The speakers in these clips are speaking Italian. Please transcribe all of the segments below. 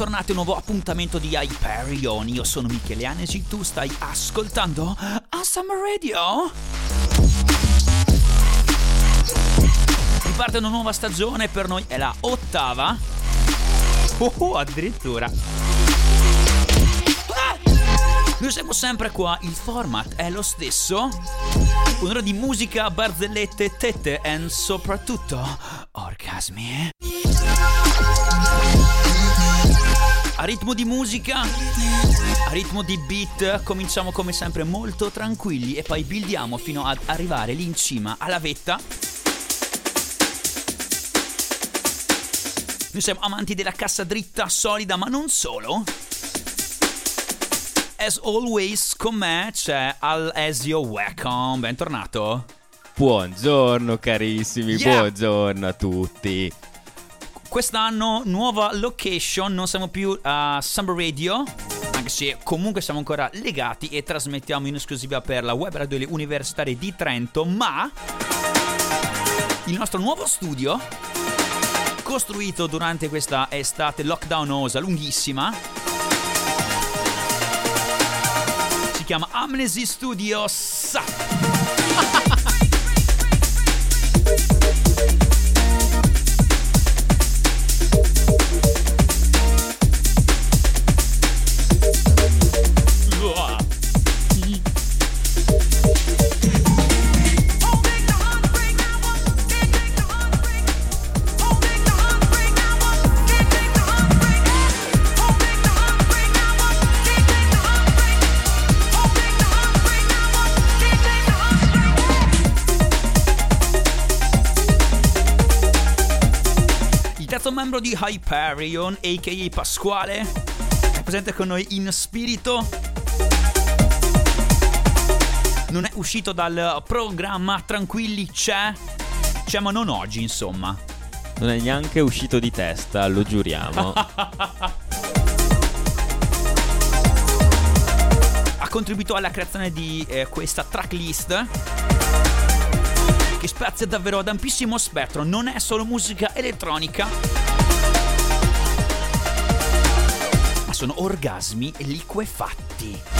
bentornati a un nuovo appuntamento di Hyperion. Io sono Michele Anesi, tu stai ascoltando Awesome Radio? Riparte una nuova stagione, per noi è la ottava. Oh, oh addirittura. Ah! Noi siamo sempre qua, il format è lo stesso. Un'ora di musica, barzellette, tette e soprattutto orgasmi. A ritmo di musica, a ritmo di beat, cominciamo come sempre molto tranquilli e poi buildiamo fino ad arrivare lì in cima alla vetta. Noi siamo amanti della cassa dritta, solida, ma non solo. As always, con me c'è Al Esio Welcome, bentornato. Buongiorno carissimi, Yeah! buongiorno a tutti. Quest'anno nuova location, non siamo più a Summer Radio, anche se comunque siamo ancora legati e trasmettiamo in esclusiva per la web radio delle universitarie di Trento, ma il nostro nuovo studio, costruito durante questa estate lockdownosa lunghissima, si chiama Amnesty Studios. membro di Hyperion, a.k.a. Pasquale, è presente con noi in spirito. Non è uscito dal programma, tranquilli, c'è. C'è, ma non oggi, insomma. Non è neanche uscito di testa, lo giuriamo. Ha contribuito alla creazione di eh, questa tracklist. Che spazia davvero ad ampissimo spettro. Non è solo musica elettronica. Sono orgasmi liquefatti.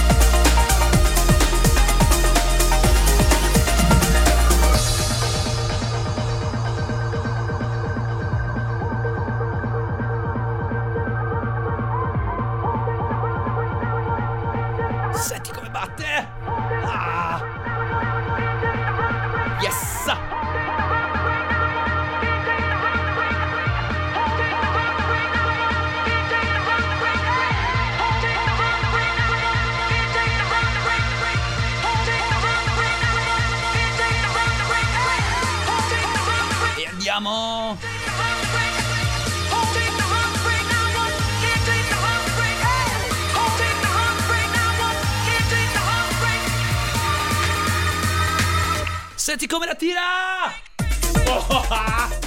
Senti come la tira! Oh, ah.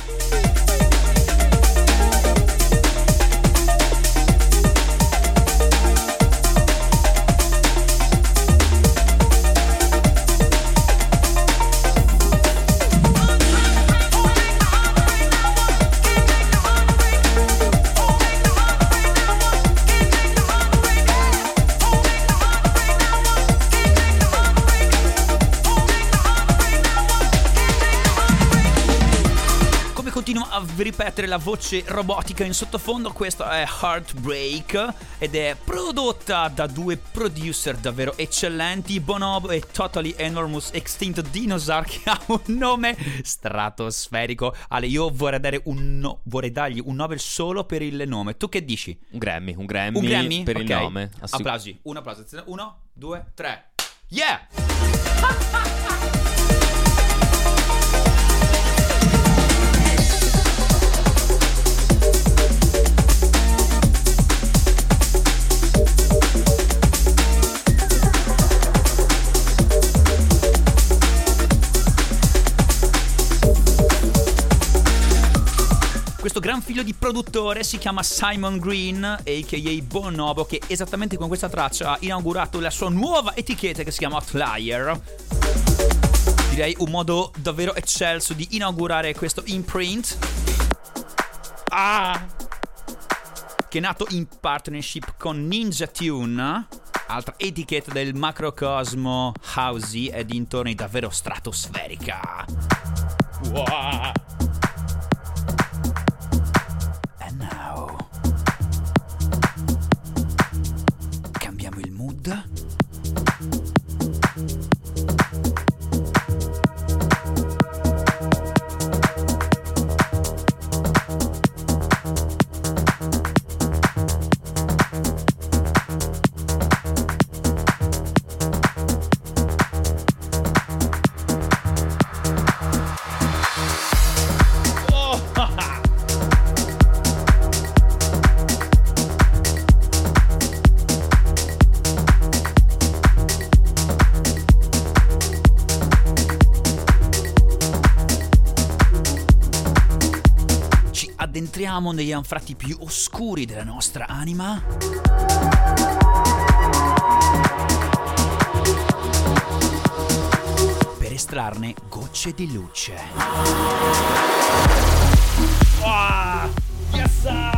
Ripetere la voce robotica in sottofondo, questa è Heartbreak ed è prodotta da due producer davvero eccellenti, Bonobo e Totally Enormous Extinct Dinosaur che ha un nome stratosferico. Ale, io vorrei, dare un no- vorrei dargli un Nobel solo per il nome. Tu che dici? Un Grammy, un Grammy, Un Grammy? per Ok. il nome. Assu- Applausi, un applauso. Uno, due, tre. Yeah! figlio di produttore, si chiama Simon Green, a.k.a. Bonobo, che esattamente con questa traccia ha inaugurato la sua nuova etichetta che si chiama Outlier. Direi un modo davvero eccelso di inaugurare questo imprint. Ah! Che è nato in partnership con Ninja Tune altra etichetta del macrocosmo housey e dintorni davvero stratosferica. Wow. Addentriamo negli anfratti più oscuri della nostra anima. Per estrarne gocce di luce. Oh, yes!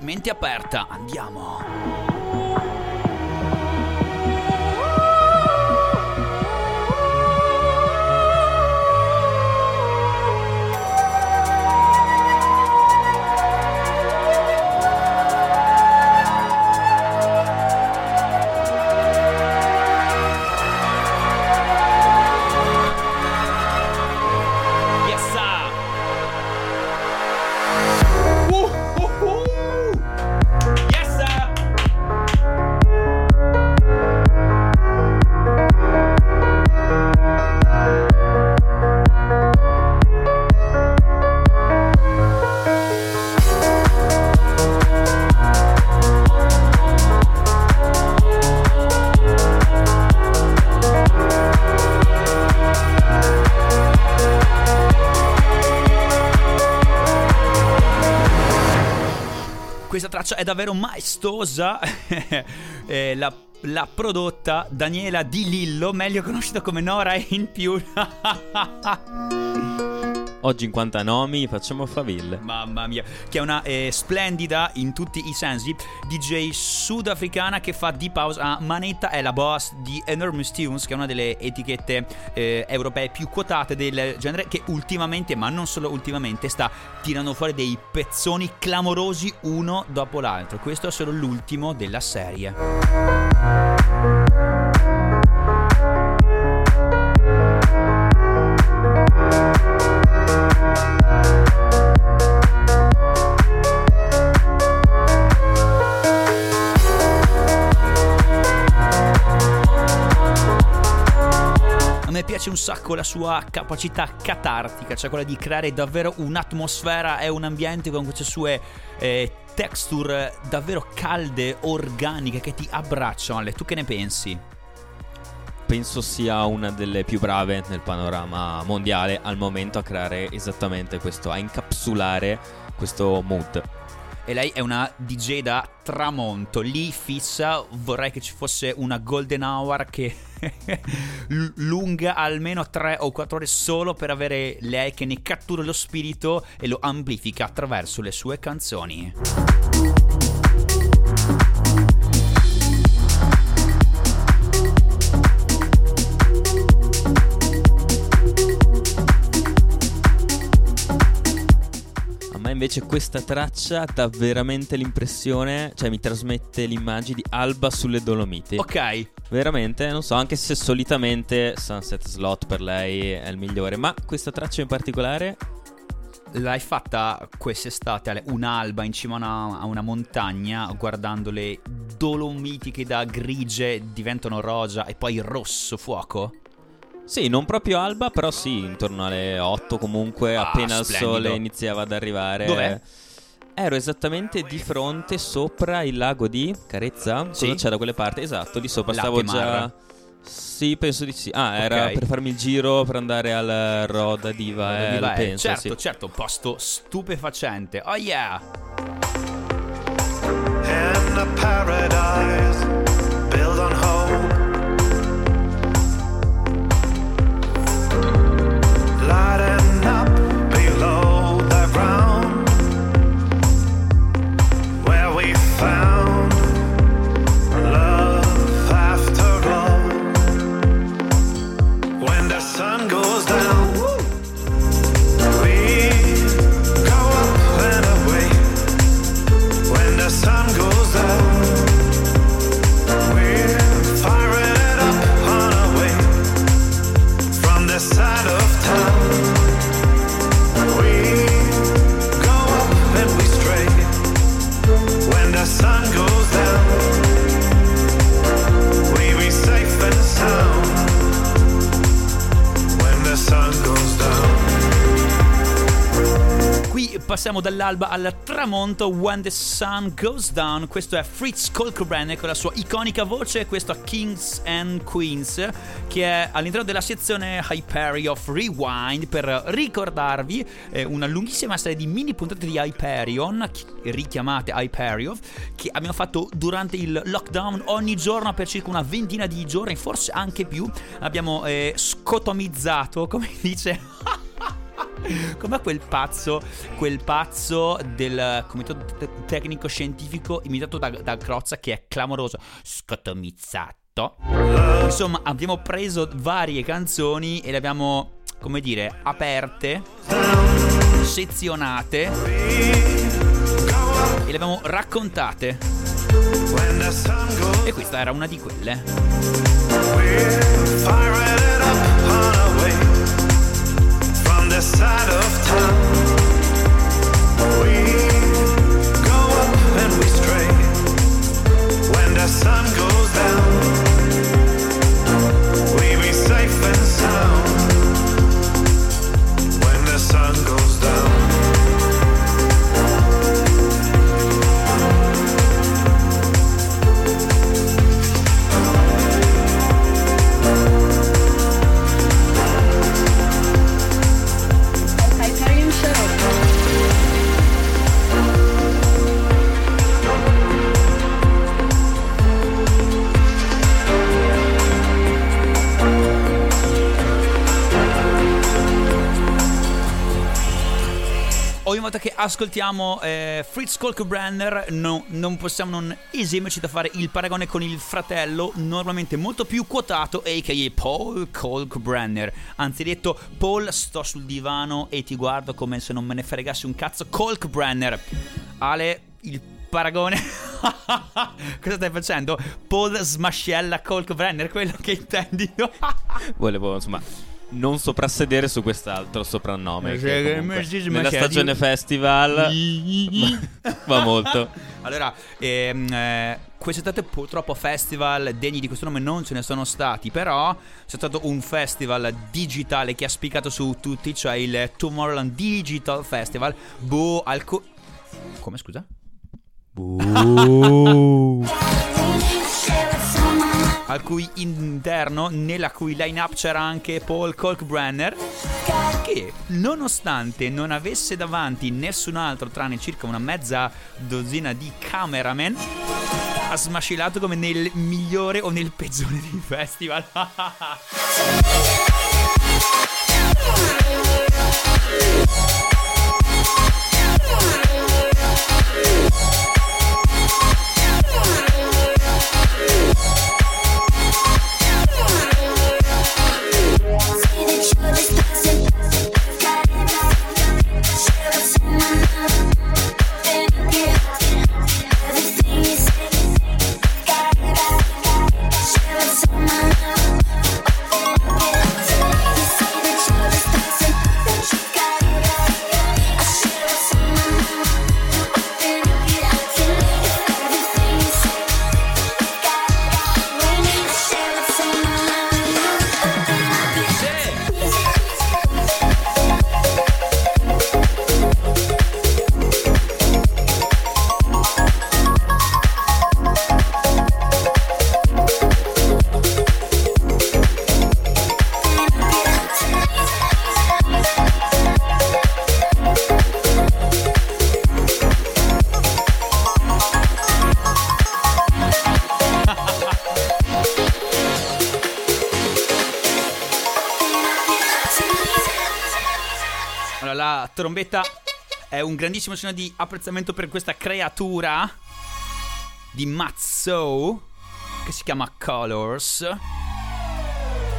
Mente aperta, andiamo. Davvero maestosa. eh, la, l'ha prodotta Daniela Di Lillo, meglio conosciuta come Nora in più. Ho 50 nomi, facciamo faville. Mamma mia, che è una eh, splendida in tutti i sensi DJ sudafricana che fa deep house a manetta, è la boss di Enormous Tunes, che è una delle etichette eh, europee più quotate del genere, che ultimamente, ma non solo ultimamente, sta tirando fuori dei pezzoni clamorosi uno dopo l'altro. Questo è solo l'ultimo della serie. Piace un sacco la sua capacità catartica, cioè quella di creare davvero un'atmosfera e un ambiente con queste sue eh, texture davvero calde, organiche che ti abbracciano. Ale, tu che ne pensi? penso sia una delle più brave nel panorama mondiale al momento a creare esattamente questo, a incapsulare questo mood. E lei è una DJ da tramonto, lì fissa, vorrei che ci fosse una golden hour che lunga almeno 3 o 4 ore solo per avere lei che ne cattura lo spirito e lo amplifica attraverso le sue canzoni. Invece questa traccia dà veramente l'impressione, cioè mi trasmette l'immagine di Alba sulle Dolomiti. Ok. Veramente, non so, anche se solitamente Sunset Slot per lei è il migliore, ma questa traccia in particolare L'hai fatta quest'estate un'alba in cima a una, a una, montagna guardando le dolomiti che da grigie diventano rosa e poi rosso fuoco? Sì, non proprio alba, però sì, intorno alle 8 comunque, ah, appena splendido. il sole iniziava ad arrivare. Dov'è? Ero esattamente di fronte sopra il lago di Carezza. Sì. Cosa c'è da quelle parti? Esatto, di sopra stavo già. Sì, penso di sì. Ah, era per farmi il giro per andare al Roda Diva, eh, Diva eh, penso, certo, sì. certo, posto stupefacente. Oh yeah! In a paradise built on hope passiamo dall'alba al tramonto When the Sun Goes Down. Questo è Fritz Colkbrand con la sua iconica voce. Questo è Kings and Queens, che è all'interno della sezione Hyperi of Rewind. Per ricordarvi eh, una lunghissima serie di mini puntate di Hyperion, richiamate Hyperion, che abbiamo fatto durante il lockdown ogni giorno per circa una ventina di giorni, forse anche più. Abbiamo eh, scotomizzato, come dice. Com'è quel pazzo, quel pazzo del comitato tecnico scientifico imitato da, da Crozza che è clamoroso, scotomizzato. Insomma, abbiamo preso varie canzoni e le abbiamo, come dire, aperte, sezionate e le abbiamo raccontate. E questa era una di quelle. Sun goes down. Ogni volta che ascoltiamo eh, Fritz Kolkbrenner no, non possiamo non esimerci da fare il paragone con il fratello normalmente molto più quotato a.k.a. Paul Kolkbrenner anzi detto Paul sto sul divano e ti guardo come se non me ne fregassi un cazzo Kolkbrenner Ale il paragone cosa stai facendo? Paul smascella Kolkbrenner quello che intendi volevo insomma non soprassedere su quest'altro soprannome. Che comunque, nella stagione festival va molto. Allora, ehm, eh, quest'estate purtroppo festival degni di questo nome non ce ne sono stati, però c'è stato un festival digitale che ha spiccato su tutti, cioè il Tomorrowland Digital Festival. Boh, al co- Come scusa? Boh. al cui interno, nella cui line-up c'era anche Paul Kolkbrenner, che nonostante non avesse davanti nessun altro tranne circa una mezza dozzina di cameraman, ha smascilato come nel migliore o nel peggiore dei festival. un grandissimo segno di apprezzamento per questa creatura di Matzo che si chiama Colors.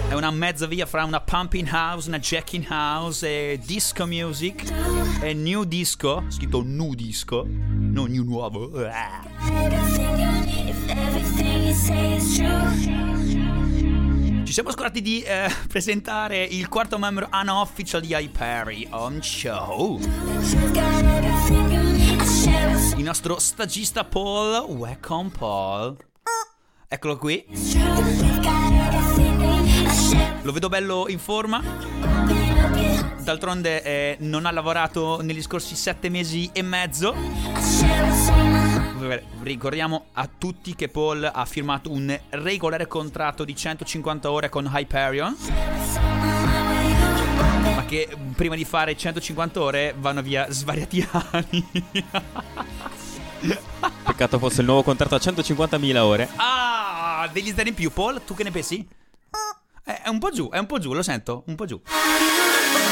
È una mezza via fra una pumping house, una jacking house e disco music. E new disco, scritto nu disco, non new nuovo. Ci siamo scordati di eh, presentare il quarto membro unofficial di Hyperi on show. Il nostro stagista Paul. Welcome Paul. Eccolo qui. Lo vedo bello in forma. D'altronde eh, non ha lavorato negli scorsi sette mesi e mezzo. Ricordiamo a tutti che Paul ha firmato un regolare contratto di 150 ore con Hyperion. Ma che prima di fare 150 ore vanno via svariati anni. Peccato fosse il nuovo contratto a 150.000 ore. Ah, degli zeri in più. Paul, tu che ne pensi? È un po' giù, è un po' giù, lo sento, un po' giù.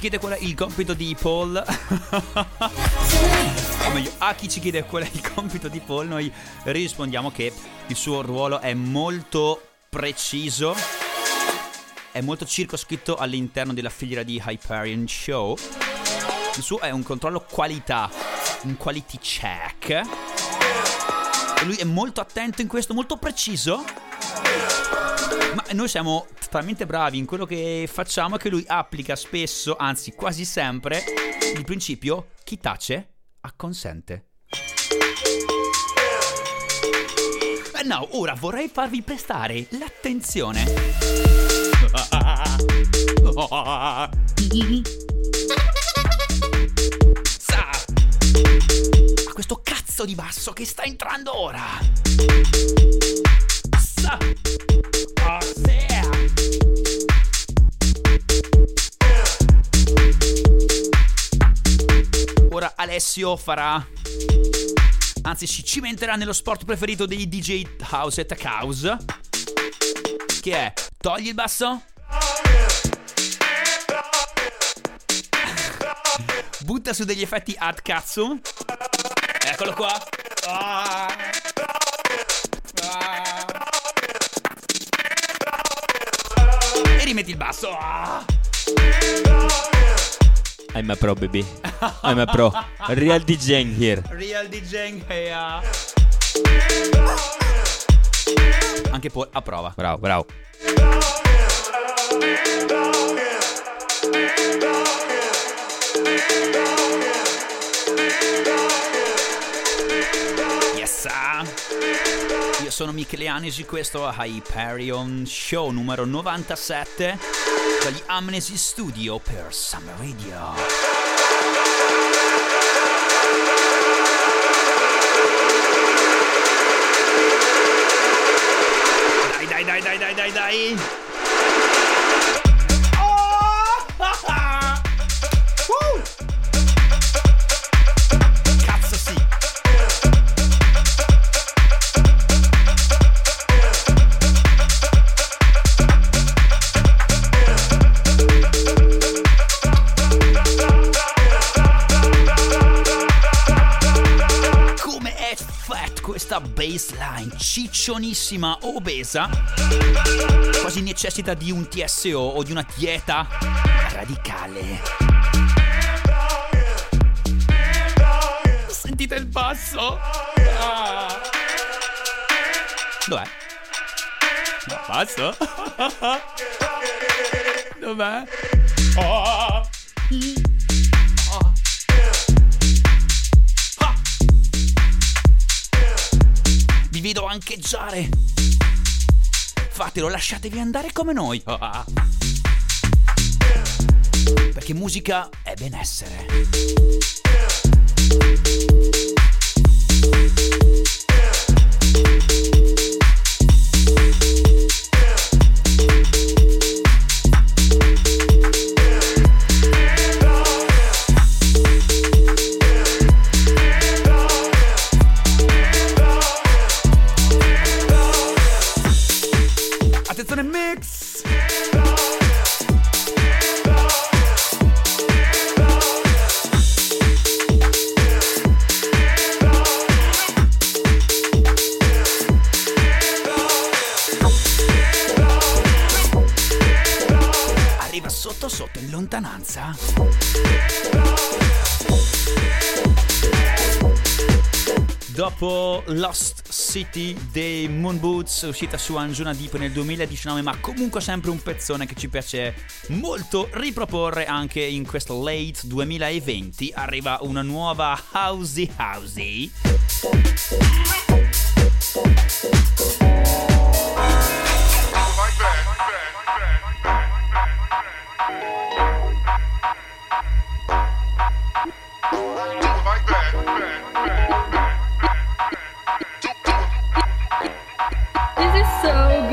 chiede qual è il compito di Paul. o meglio, a chi ci chiede qual è il compito di Paul, noi rispondiamo che il suo ruolo è molto preciso. È molto circoscritto all'interno della filiera di Hyperion Show. Il suo è un controllo qualità, un quality check. E lui è molto attento in questo, molto preciso. Ma noi siamo talmente bravi in quello che facciamo che lui applica spesso, anzi quasi sempre, il principio chi tace acconsente. Eh no, ora vorrei farvi prestare l'attenzione. Sa! A questo cazzo di basso che sta entrando ora. Ora Alessio farà. Anzi, si cimenterà nello sport preferito dei DJ House e Tech House. Che è togli il basso. butta su degli effetti ad cazzo. Eccolo qua. Ah. Rimetti il basso. Ah. I'm a pro, baby. I'm a pro. Real DJing here. Real DJing here. Anche Paul a prova. Bravo, bravo. Yes! Io sono Michele Anesi, questo è Hyperion Show numero 97 dagli Amnesty Studio per Summer Radio. Dai, dai, dai, dai, dai, dai, ciccionissima, obesa, quasi necessita di un TSO o di una dieta radicale. Sentite il basso? Ah. Dov'è? No, basso? Dov'è? Oh. Ancheggiare. Fatelo, lasciatevi andare come noi. Perché musica è benessere. Attenzione mix! Arriva sotto sotto in lontananza. Dopo Lost City dei Moon Boots, uscita su Anjuna Deep nel 2019, ma comunque sempre un pezzone che ci piace molto riproporre anche in questo late 2020, arriva una nuova Housey Housey. This is so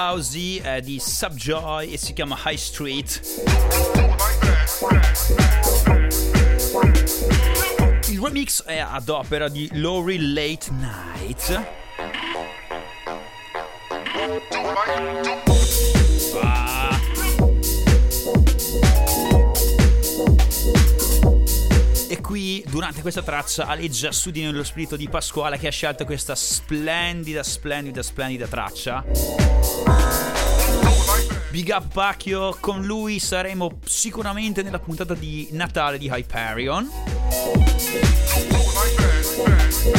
housey è di Subjoy e si chiama High Street. Il remix è ad opera di Lori Late Night. Ah. Durante questa traccia, aleggia su di noi lo spirito di Pasquale che ha scelto questa splendida, splendida, splendida traccia. Big up Pacchio, con lui saremo sicuramente nella puntata di Natale di Hyperion.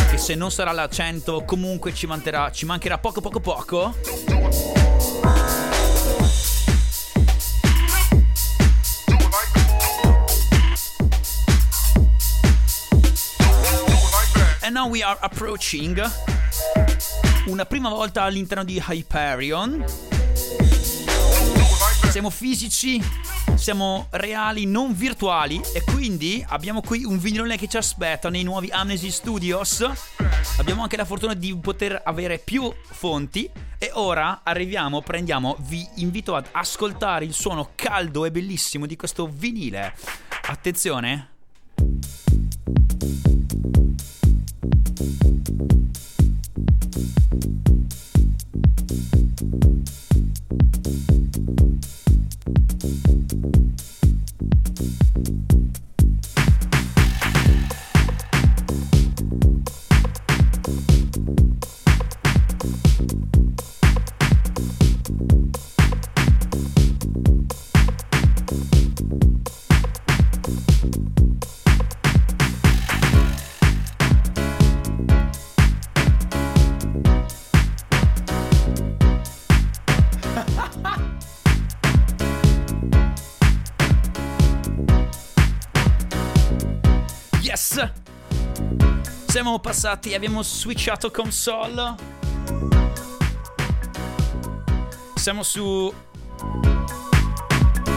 Che se non sarà la 100 comunque ci mancherà, ci mancherà poco poco poco. Now we are approaching una prima volta all'interno di Hyperion. Siamo fisici, siamo reali, non virtuali e quindi abbiamo qui un vinilone che ci aspetta nei nuovi Amnesty Studios. Abbiamo anche la fortuna di poter avere più fonti e ora arriviamo, prendiamo, vi invito ad ascoltare il suono caldo e bellissimo di questo vinile. Attenzione. Siamo passati, abbiamo switchato console. Siamo su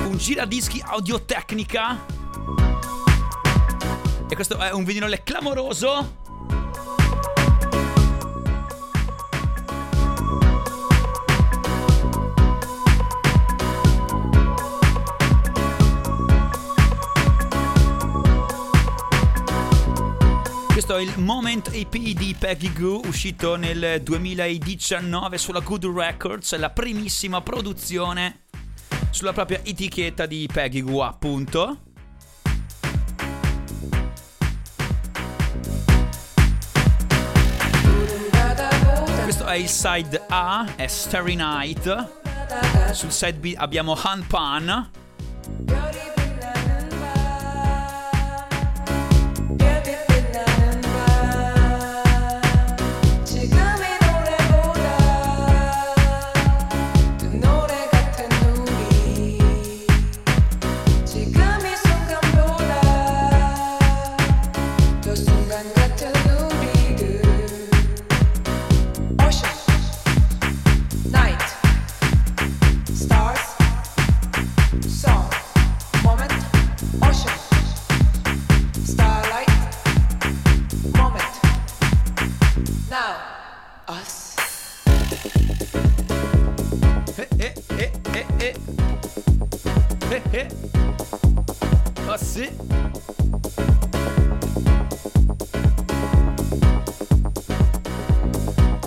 un giradischi audio tecnica. E questo è un vinile clamoroso. Questo è il Moment EP di Peggy Goo uscito nel 2019 sulla Good Records, la primissima produzione sulla propria etichetta di Peggy Goo appunto. Questo è il side A, è Starry Night. Sul side B abbiamo Han Pan.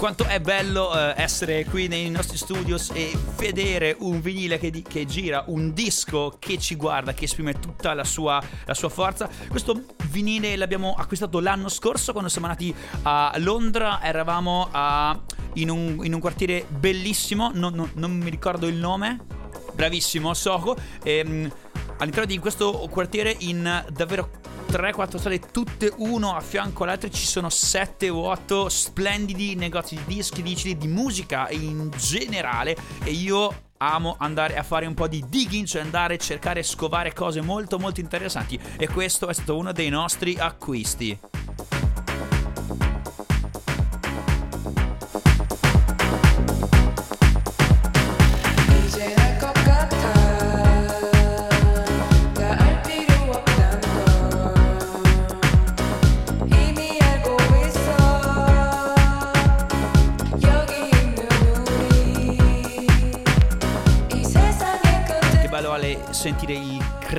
Quanto è bello eh, essere qui nei nostri studios e vedere un vinile che, di- che, gira, un disco che ci guarda, che esprime tutta la sua, la sua forza. Questo vinile l'abbiamo acquistato l'anno scorso quando siamo andati a Londra, eravamo a, in, un, in, un, quartiere bellissimo, non, non, non mi ricordo il nome, bravissimo Soho. E, ehm, all'interno di questo quartiere in davvero 3-4 sale, tutte uno a fianco all'altro. Ci sono 7 o 8 splendidi negozi di dischi, di CD, di musica in generale. E io amo andare a fare un po' di digging, cioè andare a cercare e scovare cose molto molto interessanti. E questo è stato uno dei nostri acquisti.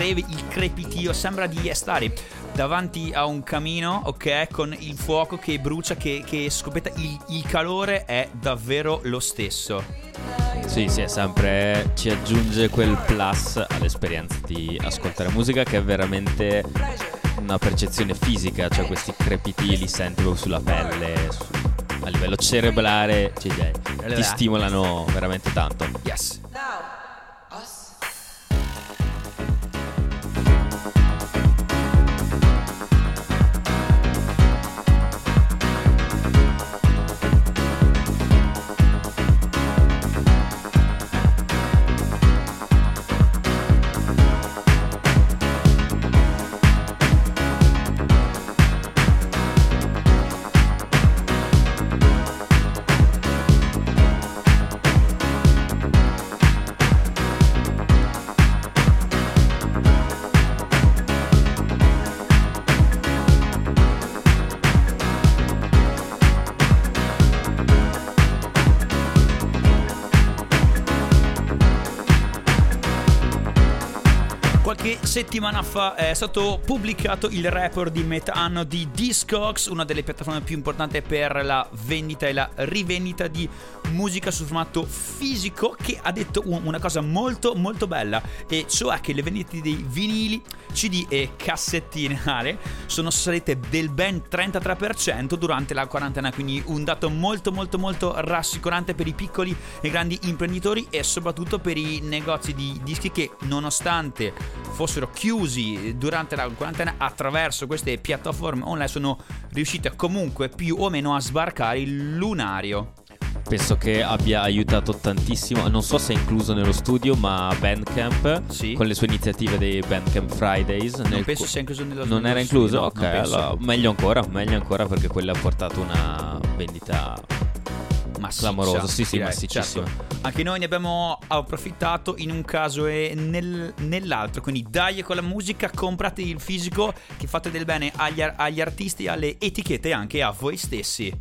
Il, crevi, il crepitio, sembra di stare davanti a un camino, ok, con il fuoco che brucia, che, che scoppetta, il, il calore è davvero lo stesso. Sì, sì, è sempre ci aggiunge quel plus all'esperienza di ascoltare musica che è veramente una percezione fisica, cioè questi crepiti li senti proprio sulla pelle, su, a livello cerebrale, cioè, ti stimolano veramente tanto. Yes. Settimana fa è stato pubblicato il report di metà anno di Discogs, una delle piattaforme più importanti per la vendita e la rivendita di musica sul formato fisico, che ha detto una cosa molto molto bella, e cioè che le vendite dei vinili, CD e cassettine sono salite del ben 33% durante la quarantena, quindi un dato molto molto molto rassicurante per i piccoli e grandi imprenditori e soprattutto per i negozi di dischi che nonostante fossero chiusi durante la quarantena attraverso queste piattaforme online sono riuscite comunque più o meno a sbarcare il lunario. Penso che abbia aiutato tantissimo, non so se è incluso nello studio, ma Bandcamp sì. con le sue iniziative dei Bandcamp Fridays. Non penso sia incluso nello studio. Non era incluso? No, ok, allora, meglio ancora, meglio ancora perché quello ha portato una vendita Massiccia, clamorosa, sì, sì, direi. Certo. Anche noi ne abbiamo approfittato in un caso e nel, nell'altro. Quindi dai con la musica, comprate il fisico, che fate del bene agli, agli artisti, alle etichette e anche a voi stessi.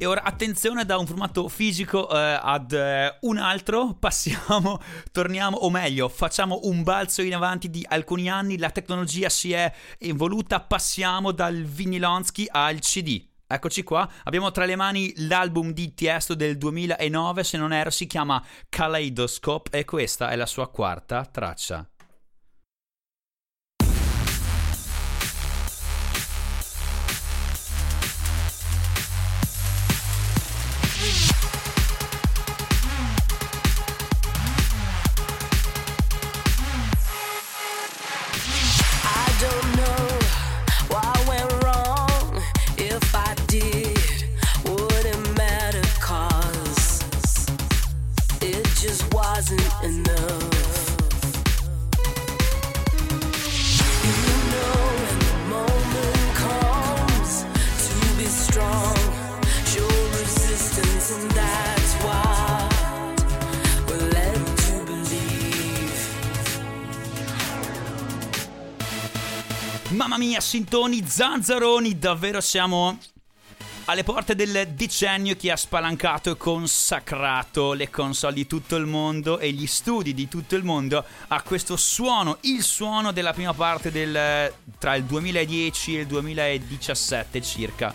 E ora attenzione da un formato fisico eh, ad eh, un altro, passiamo, torniamo, o meglio, facciamo un balzo in avanti di alcuni anni, la tecnologia si è evoluta, passiamo dal vinilonsky al CD. Eccoci qua, abbiamo tra le mani l'album di Tiesto del 2009, se non erro si chiama Kaleidoscope e questa è la sua quarta traccia. Sintoni, Zanzaroni, davvero siamo alle porte del decennio che ha spalancato e consacrato le console di tutto il mondo e gli studi di tutto il mondo a questo suono, il suono della prima parte del tra il 2010 e il 2017 circa.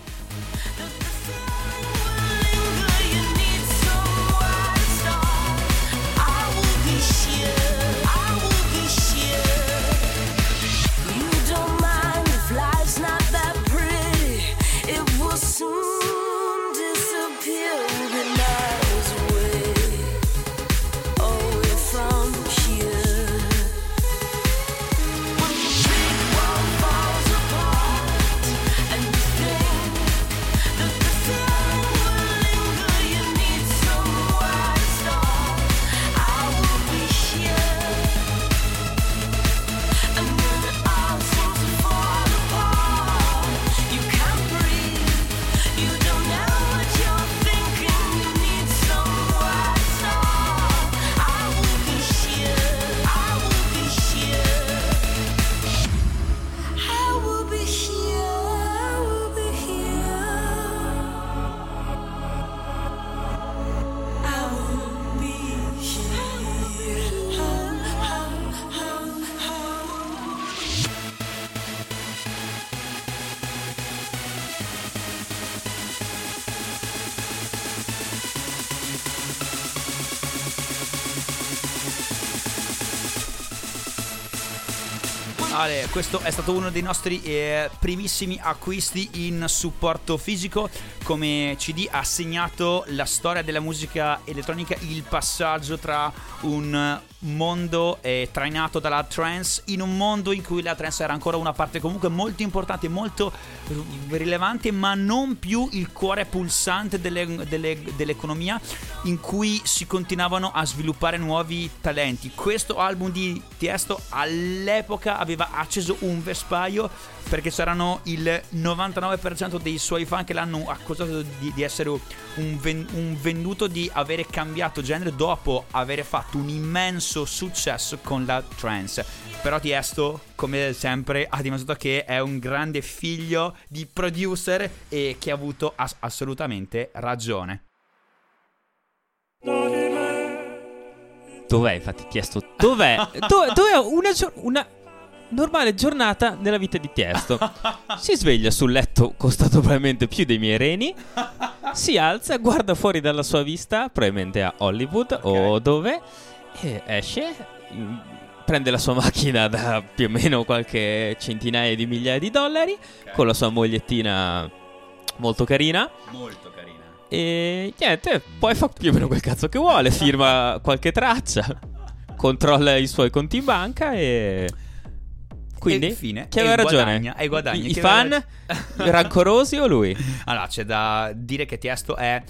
Questo è stato uno dei nostri eh, primissimi acquisti in supporto fisico. Come CD ha segnato la storia della musica elettronica, il passaggio tra un mondo eh, trainato dalla trance in un mondo in cui la trance era ancora una parte comunque molto importante, molto rilevante, ma non più il cuore pulsante delle, delle, dell'economia in cui si continuavano a sviluppare nuovi talenti. Questo album di Tiesto all'epoca aveva acceso un vespaio perché c'erano il 99% dei suoi fan che l'hanno accusato di, di essere un, ven, un venduto di avere cambiato genere dopo aver fatto un immenso successo con la trance. Però Tiesto, come sempre, ha dimostrato che è un grande figlio di producer e che ha avuto ass- assolutamente ragione. dov'è, infatti, Tiesto, dov'è? Do- dov'è una, una normale giornata nella vita di Tiesto. Si sveglia sul letto costato probabilmente più dei miei reni. Si alza, guarda fuori dalla sua vista, probabilmente a Hollywood okay. o dove, e esce. Prende la sua macchina da più o meno qualche centinaia di migliaia di dollari okay. con la sua mogliettina molto carina. Molto carina. E niente, poi fa più o meno quel cazzo che vuole, firma qualche traccia, controlla i suoi conti in banca e quindi, e fine, chi aveva ragione? Guadagna, e guadagna. I, i fan rancorosi o lui? Allora, c'è da dire che Tiesto è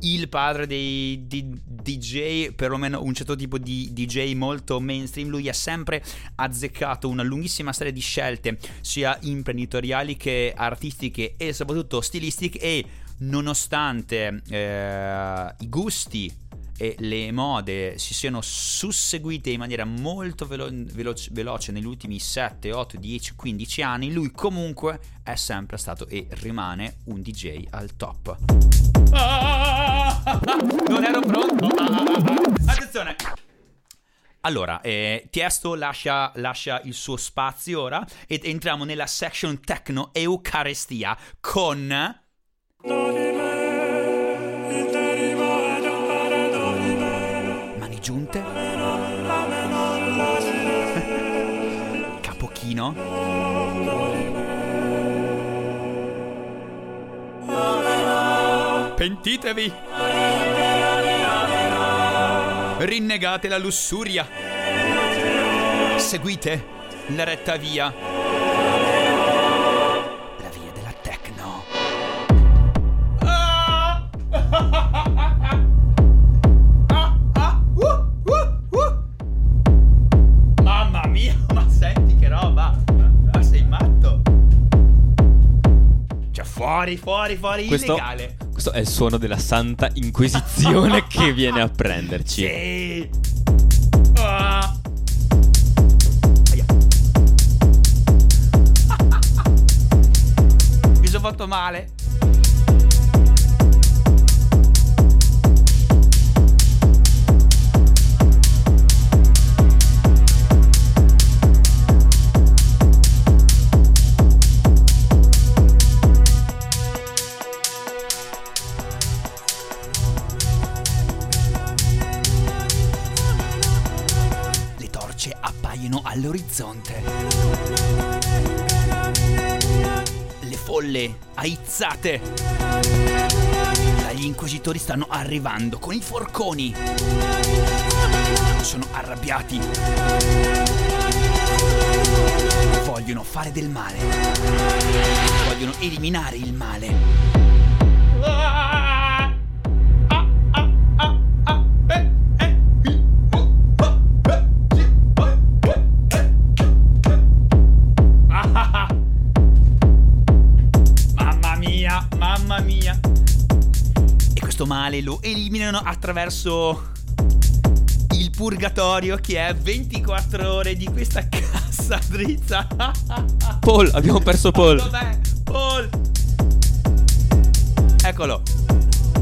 il padre dei, dei, DJ, perlomeno un certo tipo di DJ molto mainstream. Lui ha sempre azzeccato una lunghissima serie di scelte, sia imprenditoriali che artistiche e soprattutto stilistiche. E nonostante eh, i gusti e le mode si siano susseguite in maniera molto velo- veloce, veloce negli ultimi 7, 8, 10, 15 anni, lui comunque è sempre stato e rimane un DJ al top. Ah, non ero pronto. Attenzione. Allora, eh, Tiesto lascia, lascia, il suo spazio ora ed entriamo nella section techno Eucaristia con... giunte? Capochino? Pentitevi! Rinnegate la lussuria! Seguite la retta via! Fuori, fuori, fuori, questo, illegale. Questo è il suono della Santa Inquisizione che viene a prenderci. Sì. Ah. Mi sono fatto male. All'orizzonte. Le folle aizzate. Gli inquisitori stanno arrivando con i forconi. Sono arrabbiati. Vogliono fare del male. Vogliono eliminare il male. Male lo eliminano attraverso il purgatorio che è 24 ore di questa cassa drizza. Paul, abbiamo perso Paul. Dov'è? Paul. Eccolo.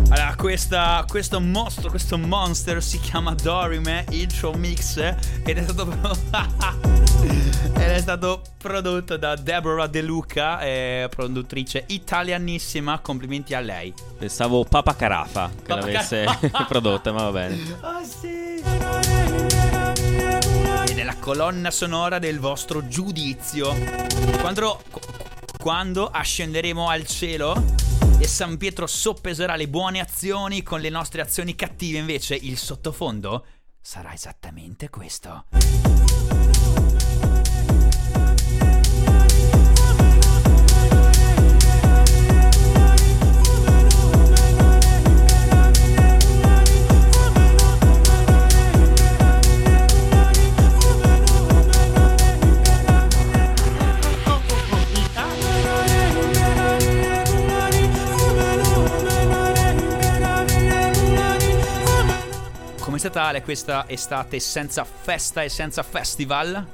Allora, questa, questo mostro, questo monster si chiama Dorime Intro Mix ed è stato ed è stato prodotto da Deborah De Luca, eh, produttrice italianissima. Complimenti a lei. Pensavo Papa Carafa che Papa l'avesse Car- prodotta, ma va bene. Oh sì. Ed è la colonna sonora del vostro giudizio. Quando, quando ascenderemo al cielo e San Pietro soppeserà le buone azioni con le nostre azioni cattive, invece il sottofondo sarà esattamente questo. Statale questa estate senza festa e senza festival?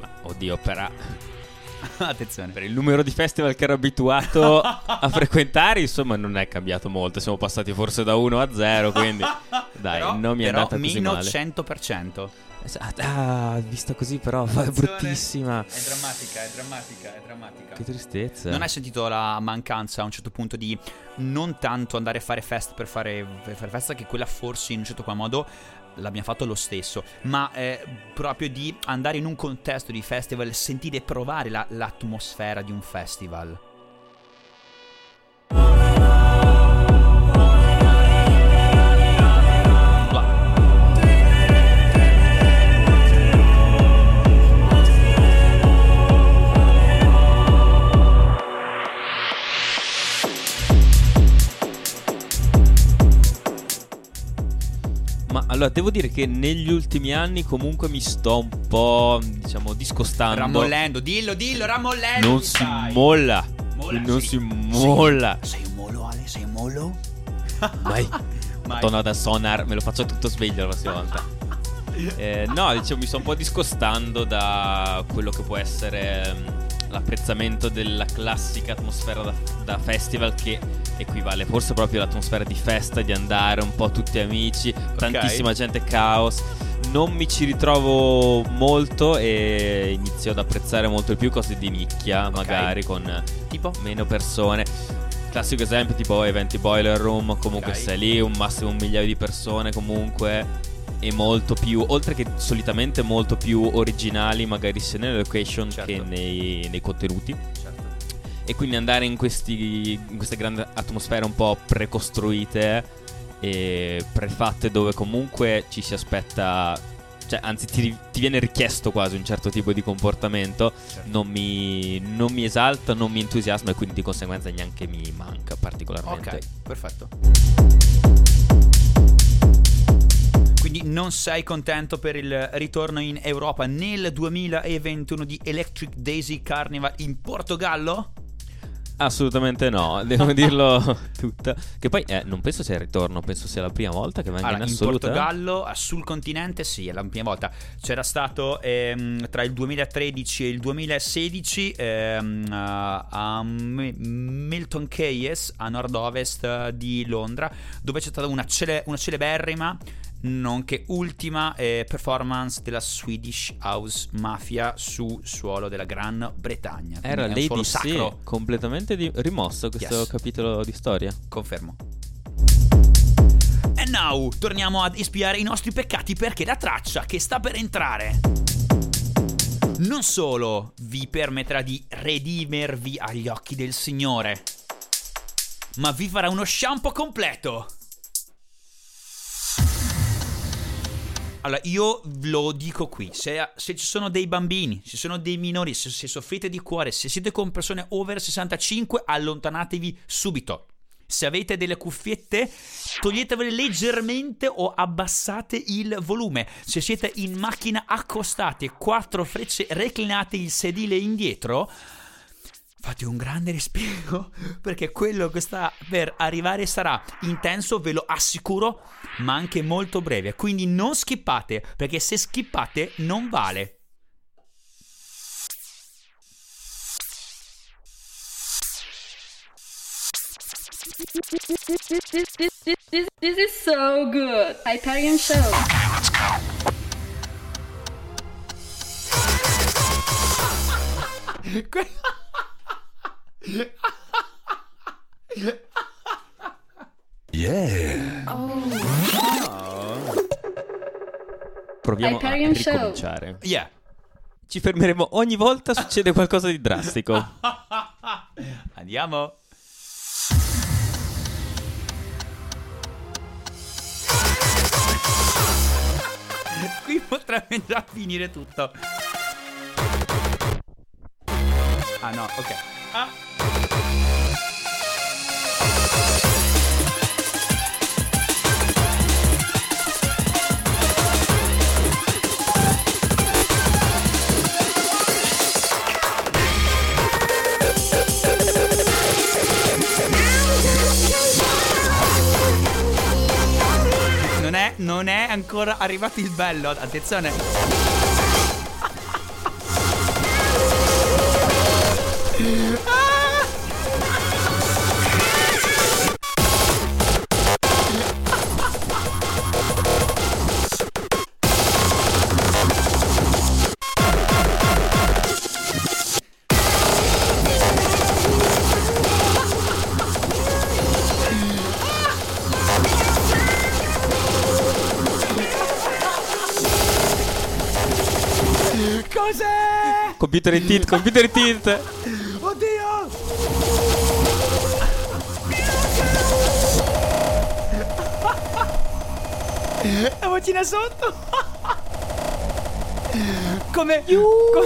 Ma oddio, per... Attenzione. Per il numero di festival che ero abituato a frequentare, insomma, non è cambiato molto. Siamo passati forse da 1 a 0, quindi Dai, però, non mi è però andata così meno male. 100%. Esatto. Ah, vista così però è bruttissima. È drammatica, è drammatica, è drammatica. Che tristezza. Non hai sentito la mancanza a un certo punto di non tanto andare a fare fest per fare, per fare festa, che quella forse in un certo qual modo l'abbiamo fatto lo stesso, ma eh, proprio di andare in un contesto di festival, sentire e provare la, l'atmosfera di un festival. Allora, devo dire che negli ultimi anni comunque mi sto un po', diciamo, discostando. Ramollendo, dillo, dillo, ramollendo. Non si molla. molla. Non sei, si molla. Sei, sei un molo, Ale? Sei un molo? Mai. Torno da sonar, me lo faccio tutto sveglio la prossima volta. Eh, no, diciamo, mi sto un po' discostando da quello che può essere l'apprezzamento della classica atmosfera da, da, festival che equivale forse proprio all'atmosfera di festa, di andare un po' tutti amici, okay. tantissima gente, caos. Non mi ci ritrovo molto e inizio ad apprezzare molto di più cose di nicchia, okay. magari con tipo? meno persone. Classico esempio tipo eventi boiler room, comunque okay. sei lì, un massimo un migliaio di persone comunque e molto più, oltre che solitamente molto più originali, magari sia nelle location certo. che nei, nei contenuti. Certo. E quindi andare in, questi, in queste grandi atmosfere un po' precostruite e prefatte dove comunque ci si aspetta cioè, anzi, ti, ti, viene richiesto quasi un certo tipo di comportamento. Certo. Non, mi, non, mi, esalta, non mi entusiasma e quindi di conseguenza neanche mi manca particolarmente. Ok, perfetto. Quindi non sei contento per il ritorno in Europa nel 2021 di Electric Daisy Carnival in Portogallo? Assolutamente no, devo dirlo tutta. Che poi eh, non penso sia il ritorno, penso sia la prima volta che venga allora, in assoluta. In Portogallo, sul continente, sì, è la prima volta. C'era stato ehm, tra il 2013 e il 2016 ehm, a Milton Keyes, a nord-ovest di Londra, dove c'è stata una, cele- una celeberrima nonché ultima eh, performance della Swedish House Mafia su suolo della Gran Bretagna. Era Lady C, completamente di- rimosso questo yes. capitolo di storia. Confermo. E now torniamo ad espiare i nostri peccati perché la traccia che sta per entrare non solo vi permetterà di redimervi agli occhi del Signore, ma vi farà uno shampoo completo. Allora, io lo dico qui, se, se, ci sono dei bambini, se sono dei minori, se, se soffrite di cuore, se siete con persone over 65, allontanatevi subito. Se avete delle cuffiette, toglietevele leggermente o abbassate il volume. Se siete in macchina accostate, quattro frecce, reclinate il sedile indietro, fate un grande respiro perché quello che sta per arrivare sarà intenso, ve lo assicuro, ma anche molto breve. Quindi non skippate perché se skippate non vale. This, is so good. Hyperion Show. Okay, let's go. Yeah. Proviamo a ricominciare. Yeah. Ci fermeremo ogni volta succede qualcosa di drastico. Andiamo. Qui potrebbe già finire tutto. Ah no, ok. Ah. Non è, ancora arrivato il bello, attenzione. Computer in tilt, computer in tilt. Oddio! La vocina sotto. Come... You. Co-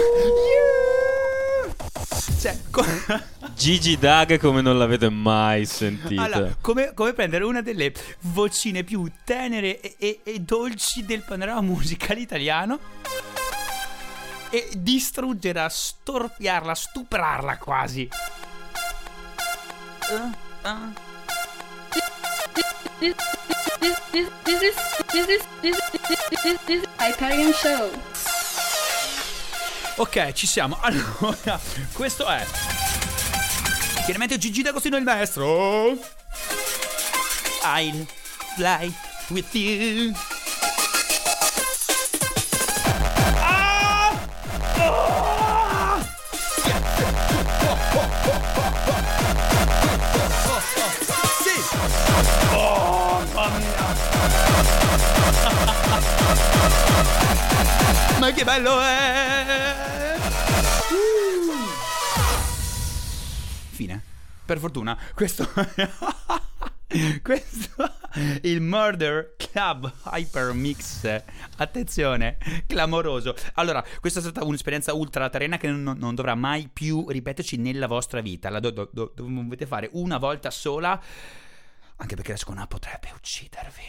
you. Cioè, co- Gigi Dag come non l'avete mai sentito. allora, come, come prendere una delle vocine più tenere e, e- e dolci del panorama musicale italiano e distruggerla, storpiarla, stuprarla quasi. Uh, uh. This, this, this, this is this is this this this this Hyperion Show. Ok, ci siamo. Allora, questo è. Chiaramente Gigi D'Agostino il maestro. I'll fly with you. Oh, mamma mia! Ma che bello è! Uh. Fine. Per fortuna, questo. questo il Murder Club Hyper Mix. Attenzione, clamoroso. Allora, questa è stata un'esperienza ultra terrena che non, non dovrà mai più ripeterci nella vostra vita. La do- do- do- dovete fare una volta sola. Anche perché la seconda potrebbe uccidervi.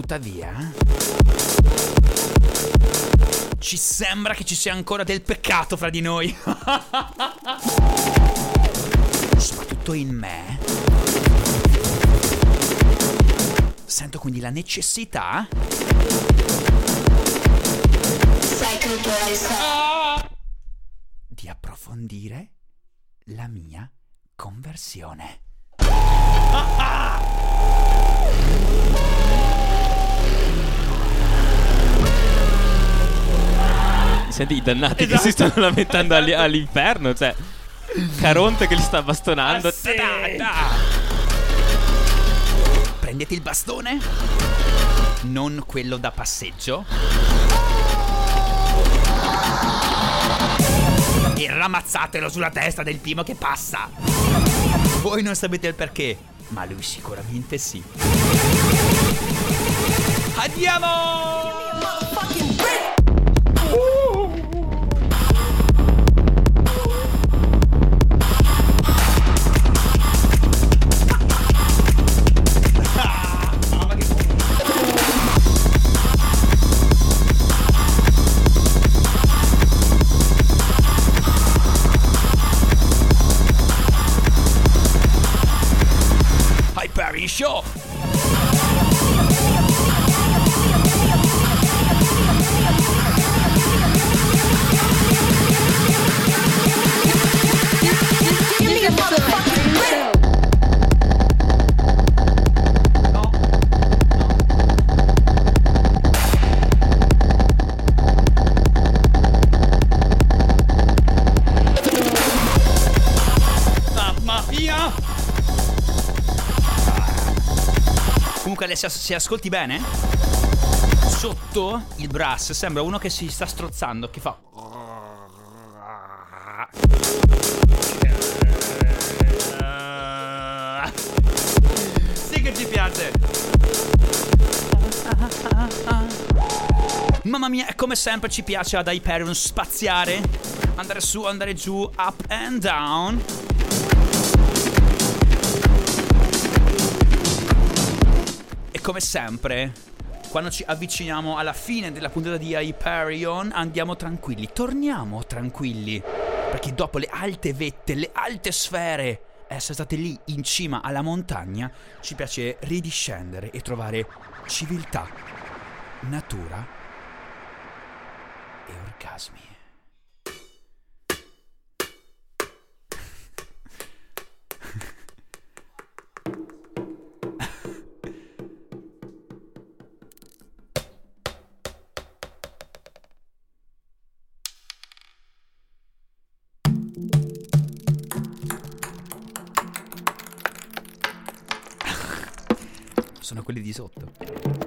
Tuttavia, ci sembra che ci sia ancora del peccato fra di noi. Soprattutto in me. Sento quindi la necessità di approfondire la mia conversione. Senti i dannati Esatto. che si stanno lamentando all'i- all'inferno, cioè Caronte che li sta bastonando. Ah, sì. Prendete il bastone, non quello da passeggio. E ramazzatelo sulla testa del primo che passa. Voi non sapete il perché, ma lui sicuramente sì. Andiamo! Alessia, se ascolti bene, sotto il brass sembra uno che si sta strozzando, che fa... Sì che ci piace! Mamma mia, come sempre ci piace ad Hyperion spaziare, andare su, andare giù, up and down. Come sempre, quando ci avviciniamo alla fine della puntata di Hyperion, andiamo tranquilli, torniamo tranquilli. Perché dopo le alte vette, le alte sfere, essere state lì in cima alla montagna, ci piace ridiscendere e trovare civiltà, natura e orgasmi. Quelli di sotto.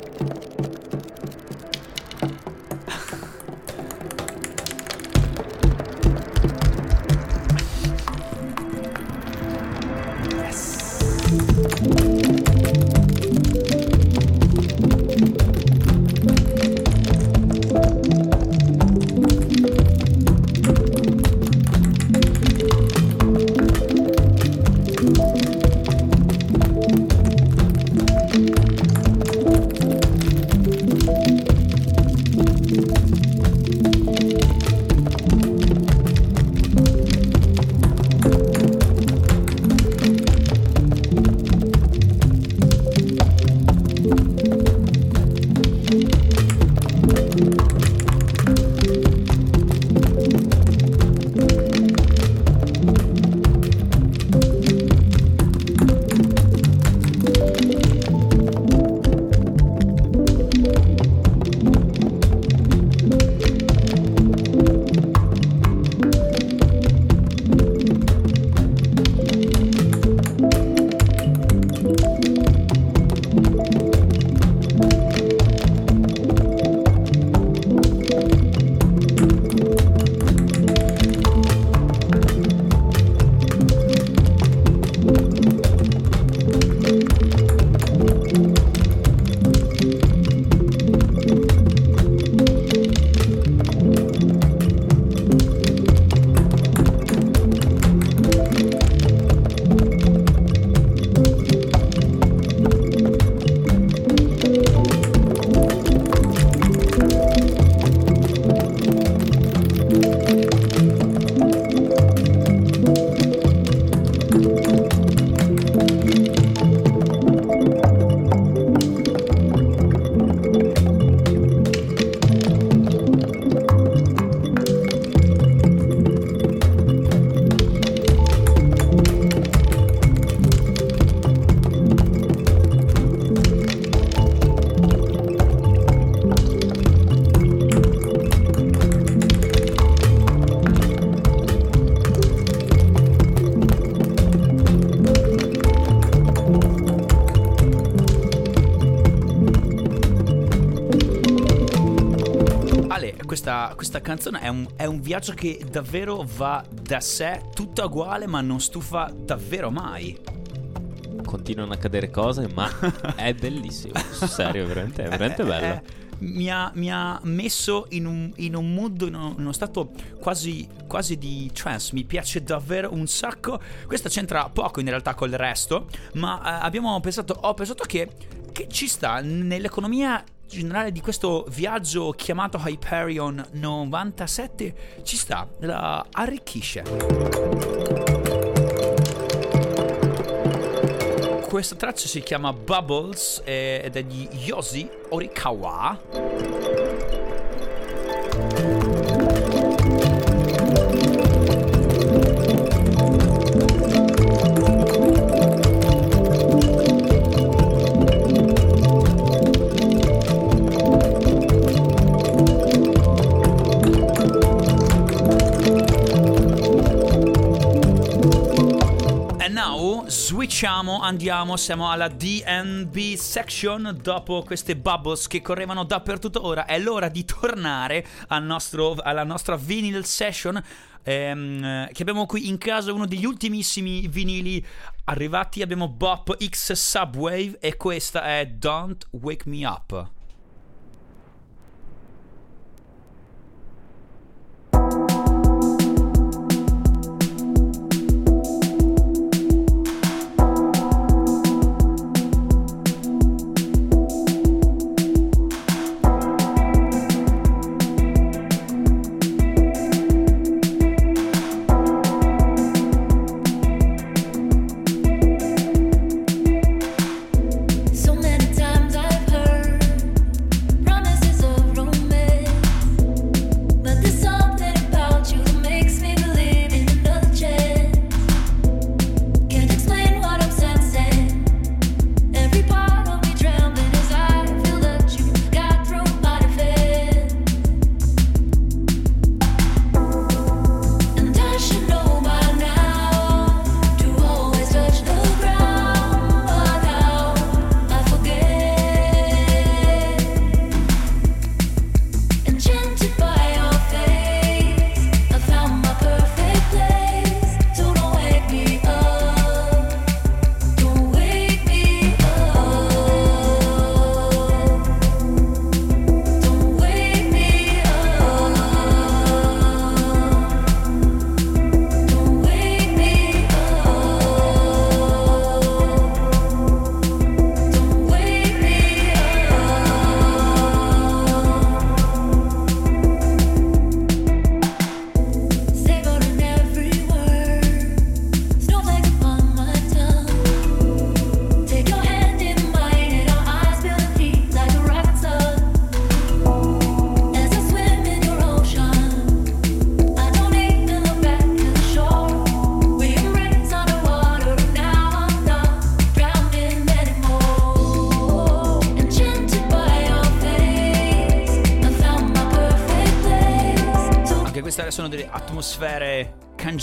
Questa, canzone è un, è un, viaggio che davvero va da sé, tutto uguale, ma non stufa davvero mai. Continuano a accadere cose, ma è bellissimo. Serio, veramente, è veramente bello. È, mi ha, mi ha messo in un, in un, mood, in uno, in uno stato quasi, quasi, di trance. Mi piace davvero un sacco. Questa c'entra poco in realtà col resto, ma eh, abbiamo pensato, ho pensato che, che ci sta nell'economia generale di questo viaggio chiamato Hyperion 97 ci sta, la arricchisce. Questa traccia si chiama Bubbles ed è di Yoshi Orikawa. Switchiamo, andiamo, siamo alla DNB section dopo queste bubbles che correvano dappertutto. Ora è l'ora di tornare al nostro, alla nostra vinyl session. Ehm, che abbiamo qui in casa uno degli ultimissimi vinili arrivati. Abbiamo Bop X Subwave e questa è Don't Wake Me Up.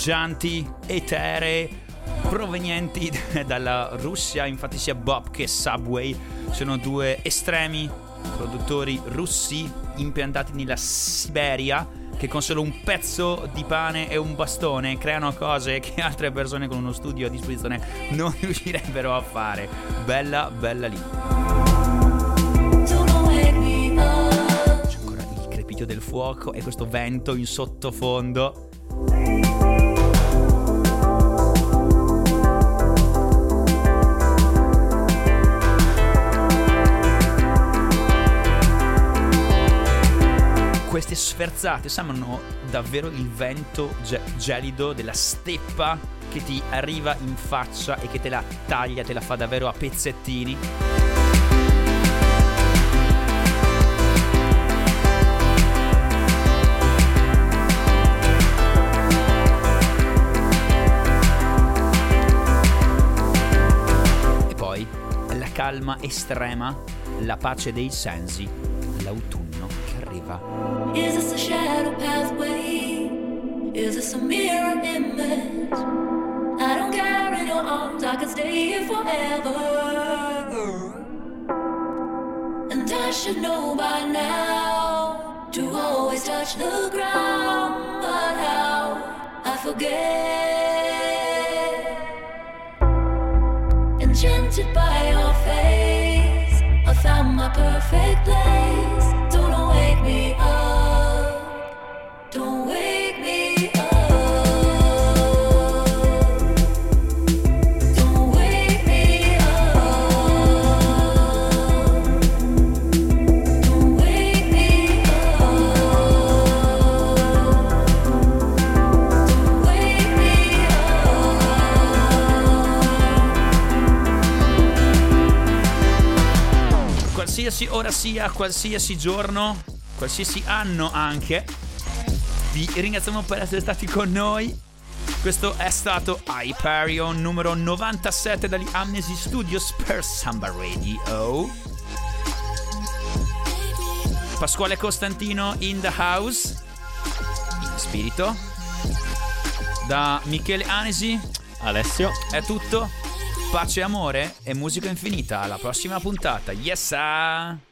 Cangianti, eteree, provenienti dalla Russia. Infatti sia Bob che Subway sono due estremi produttori russi impiantati nella Siberia che con solo un pezzo di pane e un bastone creano cose che altre persone con uno studio a disposizione non riuscirebbero a fare. Bella, bella lì. C'è ancora il crepito del fuoco e questo vento in sottofondo. Queste sferzate sembrano davvero il vento ge- gelido della steppa che ti arriva in faccia e che te la taglia, te la fa davvero a pezzettini. calma estrema, la pace dei sensi, l'autunno Is this a shadow pathway? Is this a mirror image? I don't care in your arms, I can stay here forever. And I should know by now. to always touch the ground. But how I forget. Enchanted by your face, I found my perfect place. Qualsiasi ora sia, qualsiasi giorno, qualsiasi anno anche, vi ringraziamo per essere stati con noi. Questo è stato Hyperion numero 97 dagli Amnesty Studios per Samba Radio. Pasquale Costantino in the house, in spirito. Da Michele Anesi Alessio. è tutto. Pace e amore e musica infinita. Alla prossima puntata. Yes! ah!